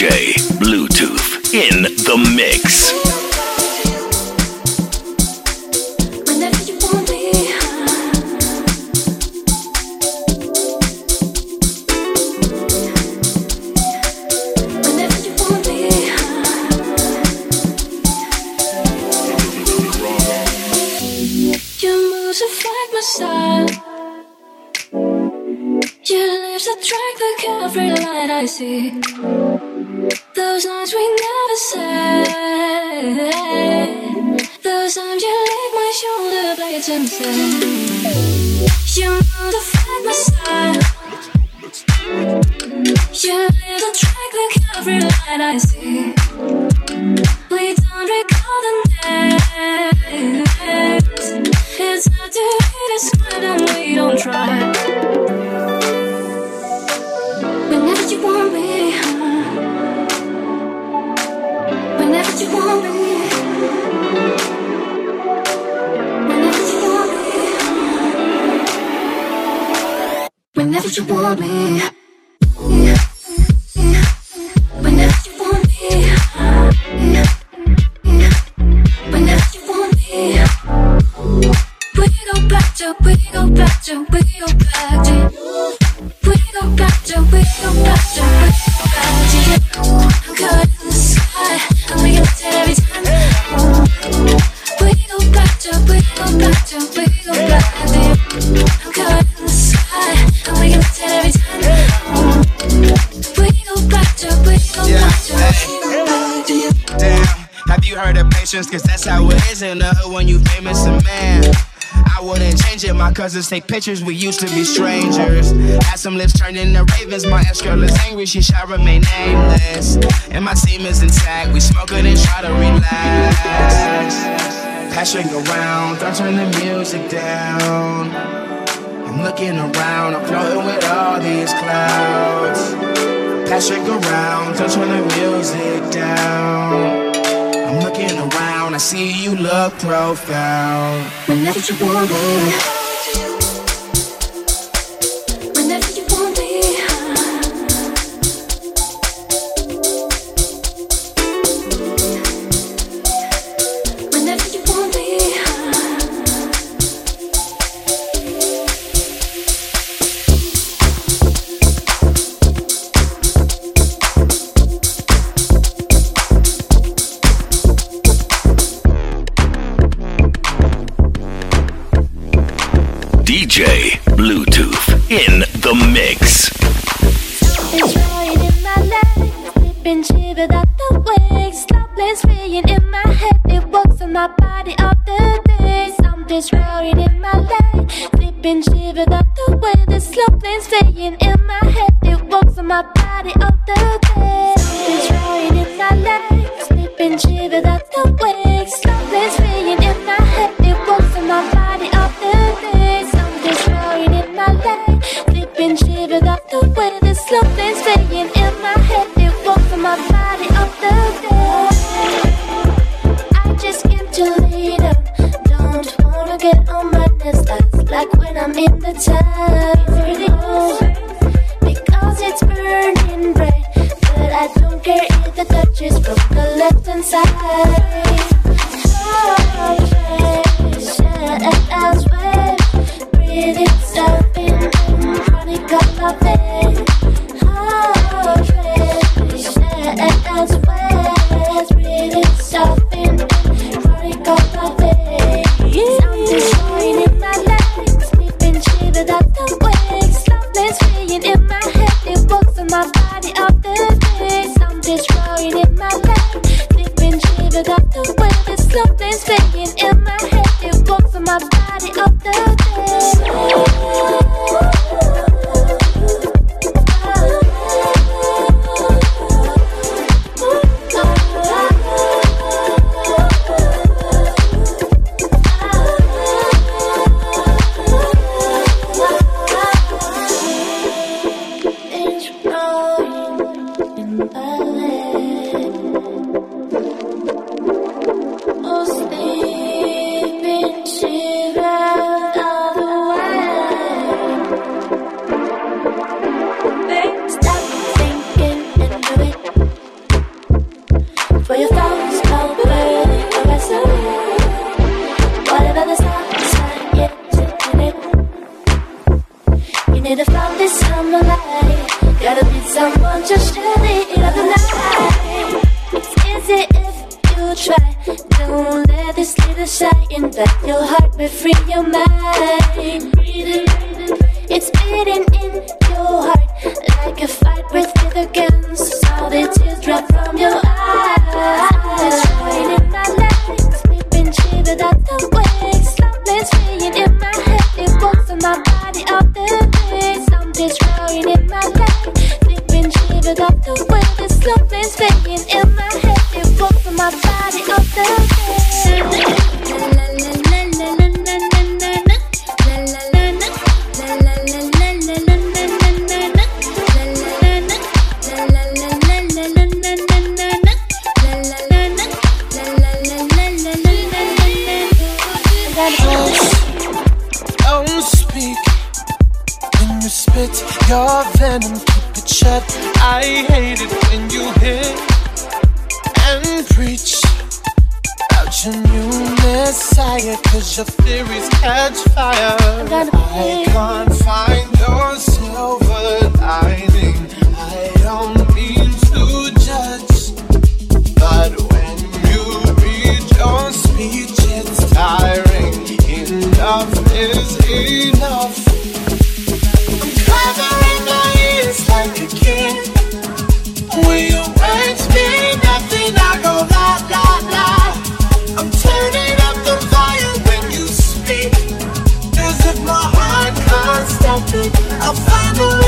Caught in the sky. cause that's how it is in the hood when you famous and man. I wouldn't change it, my cousins take pictures, we used to be strangers. Had some lips turned into ravens, my ex girl is angry, she shall remain nameless. And my team is intact, we smoking and try to relax. Passing around, don't turn the music down. I'm looking around, I'm floating with all these clouds. Passing around, don't turn the music down. I'm looking around, I see you look profound. Whenever you want me. I'm alive. Gotta be someone just any other night. It's easy if you try. Don't let this little shy invade your heart, but free your mind. It's beating in got close. Don't speak when you spit your venom. Keep it shut. I hate it when you hit and preach about your new messiah. Cause your theories catch fire. I can't find your silver lining. I don't mean to judge, but when you read your speech, it's tiring enough is enough. I'm covering my ears like a kid. You me? I go la la la. I'm turning up the fire when you speak. As if my heart can't stop it. I'll find a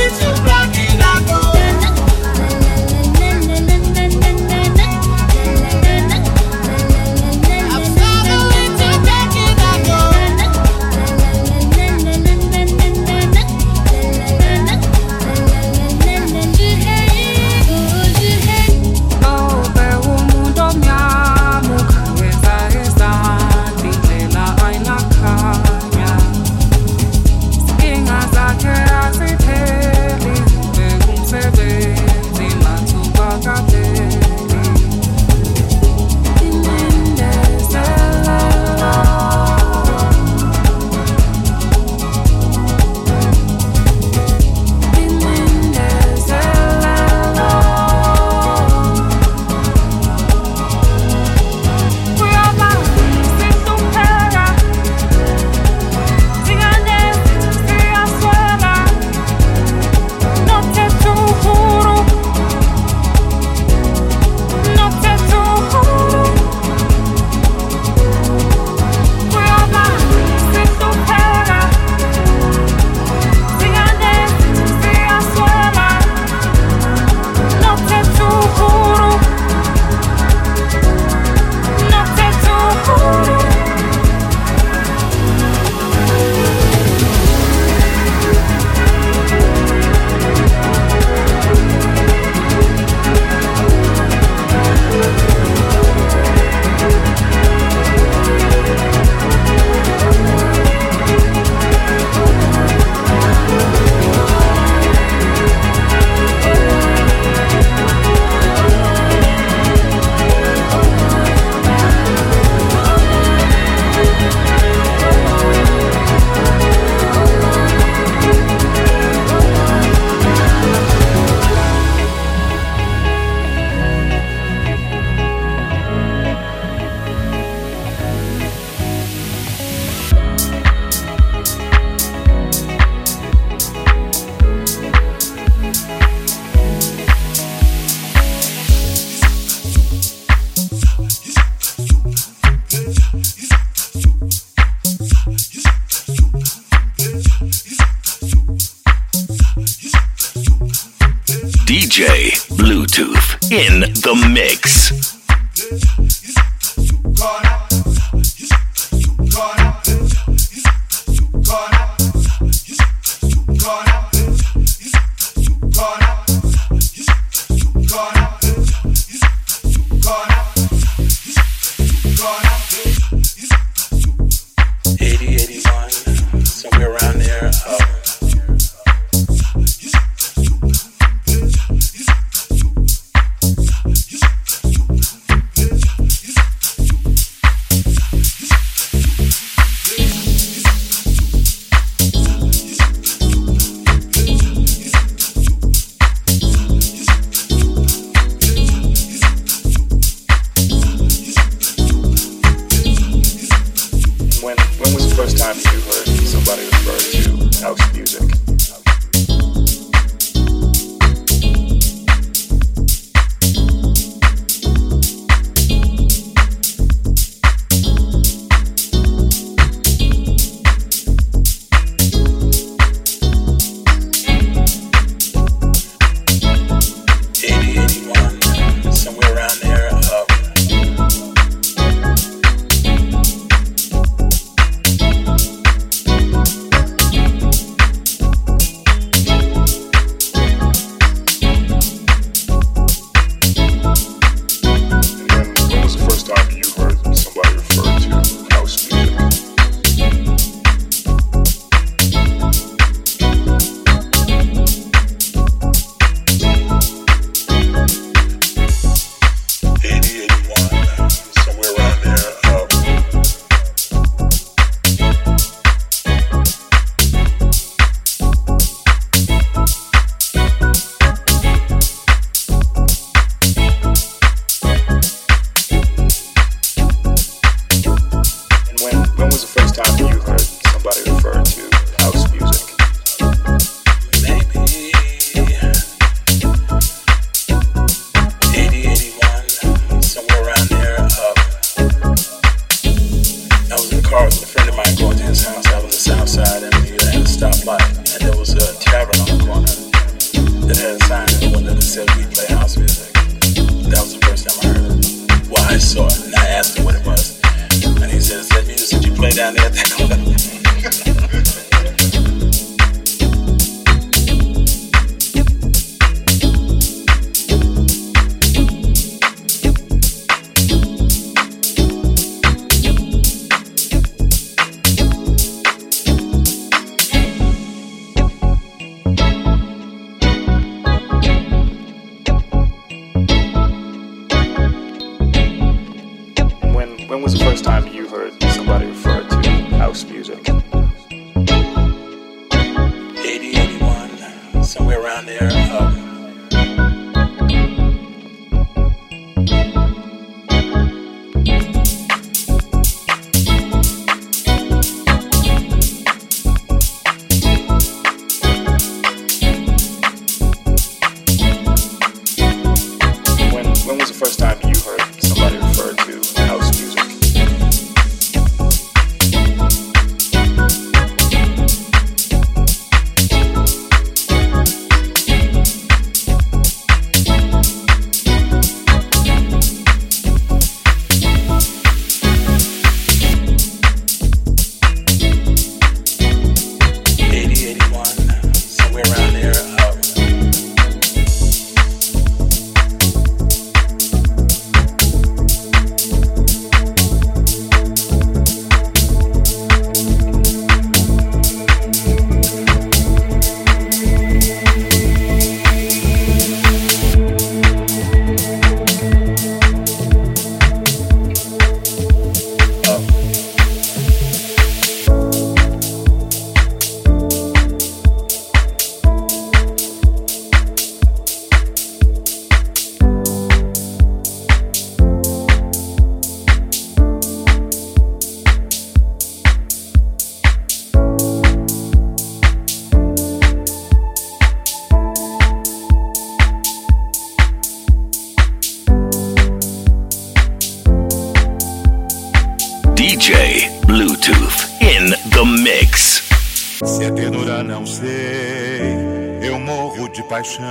paixão.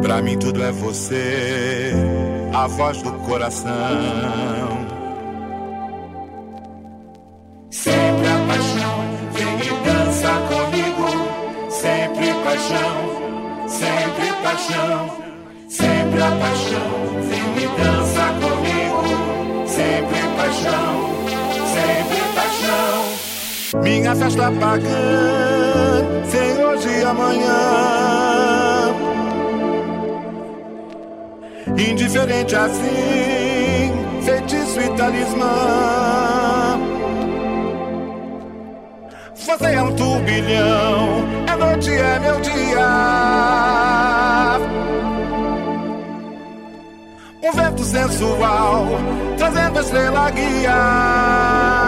Pra mim tudo é você, a voz do coração. Sempre a paixão, vem e dança comigo. Sempre paixão, sempre paixão. Sempre a paixão, vem e dança comigo. Sempre paixão. Minha festa pagã, sem hoje e amanhã indiferente assim, feitiço e talismã. Você é um turbilhão, é noite, é meu dia. Um vento sensual, trazendo a estrela guia.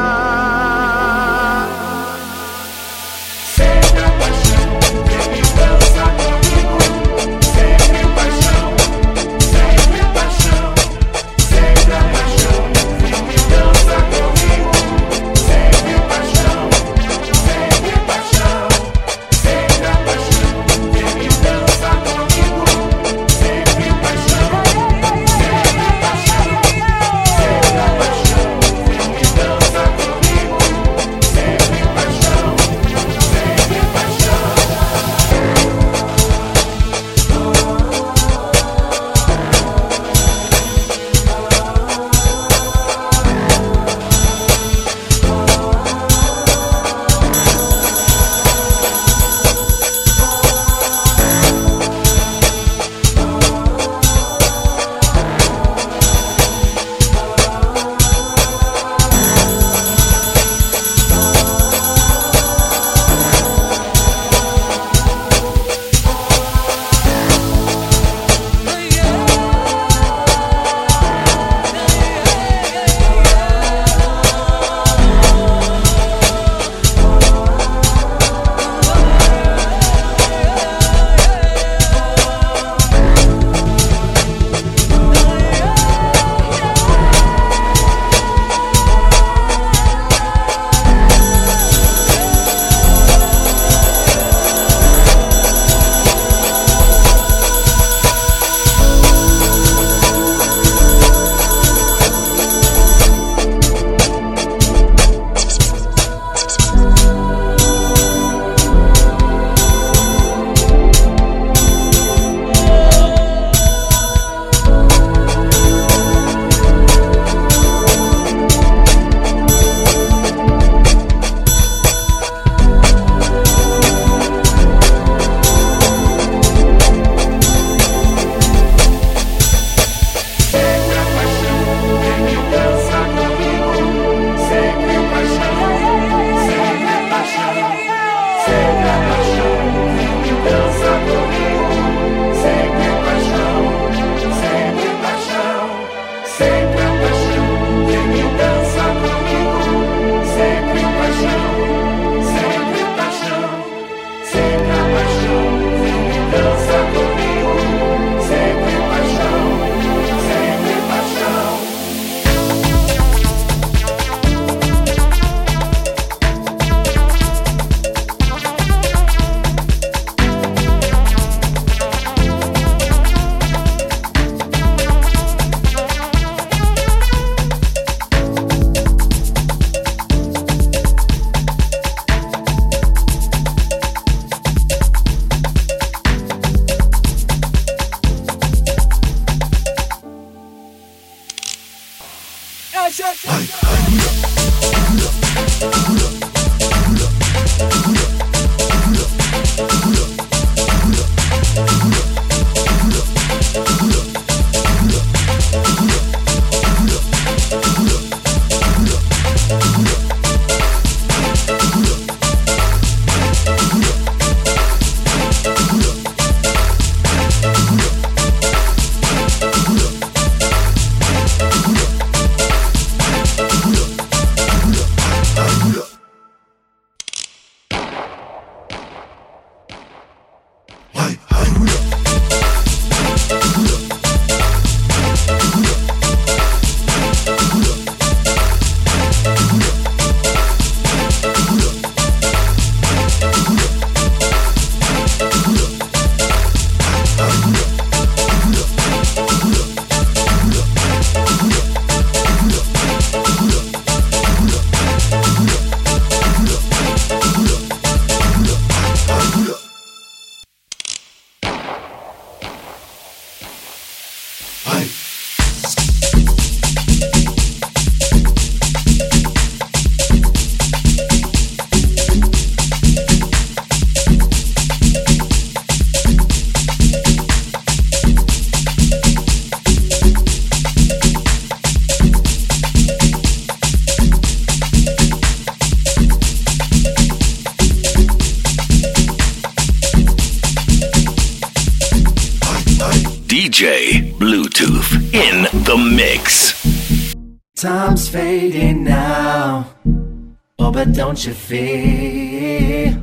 feel.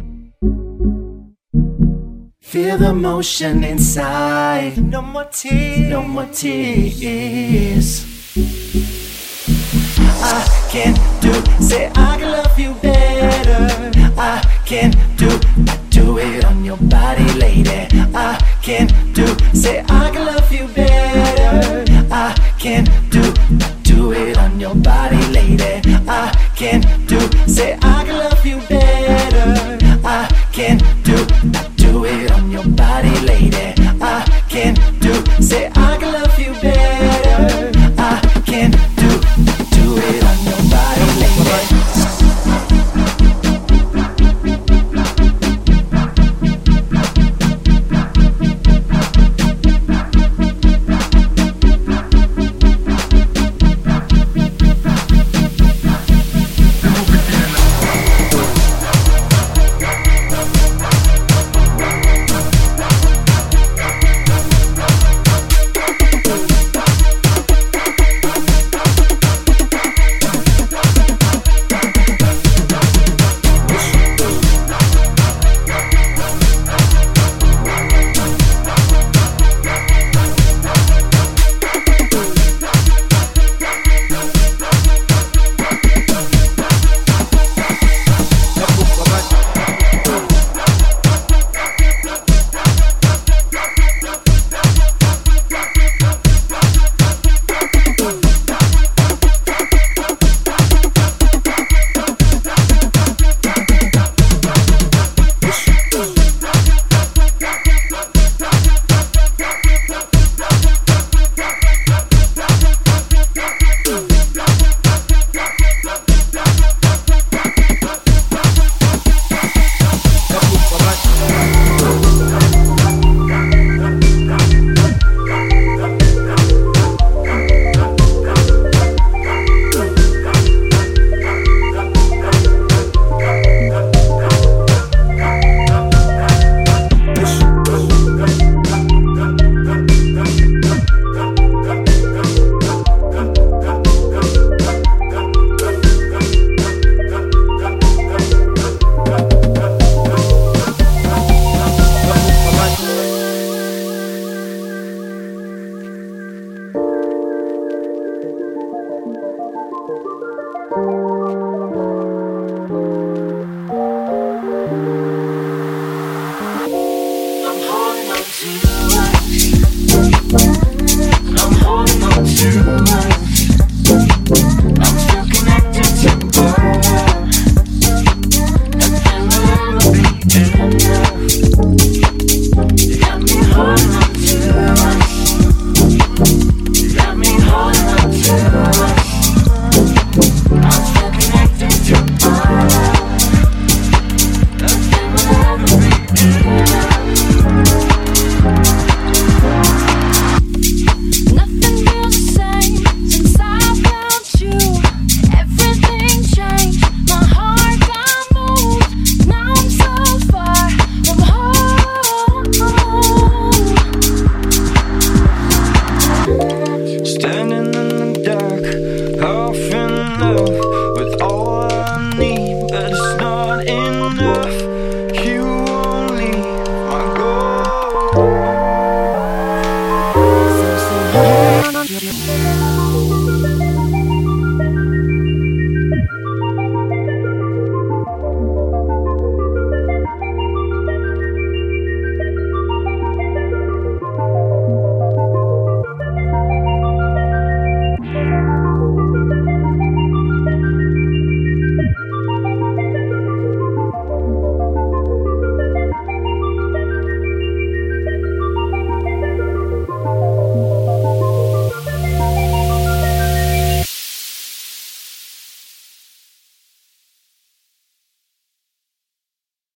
Feel the motion inside. No more tears. No more tears. I can do, say I can love you better. I can do, I do it on your body, lady. I can do, say I can love you better. I can do.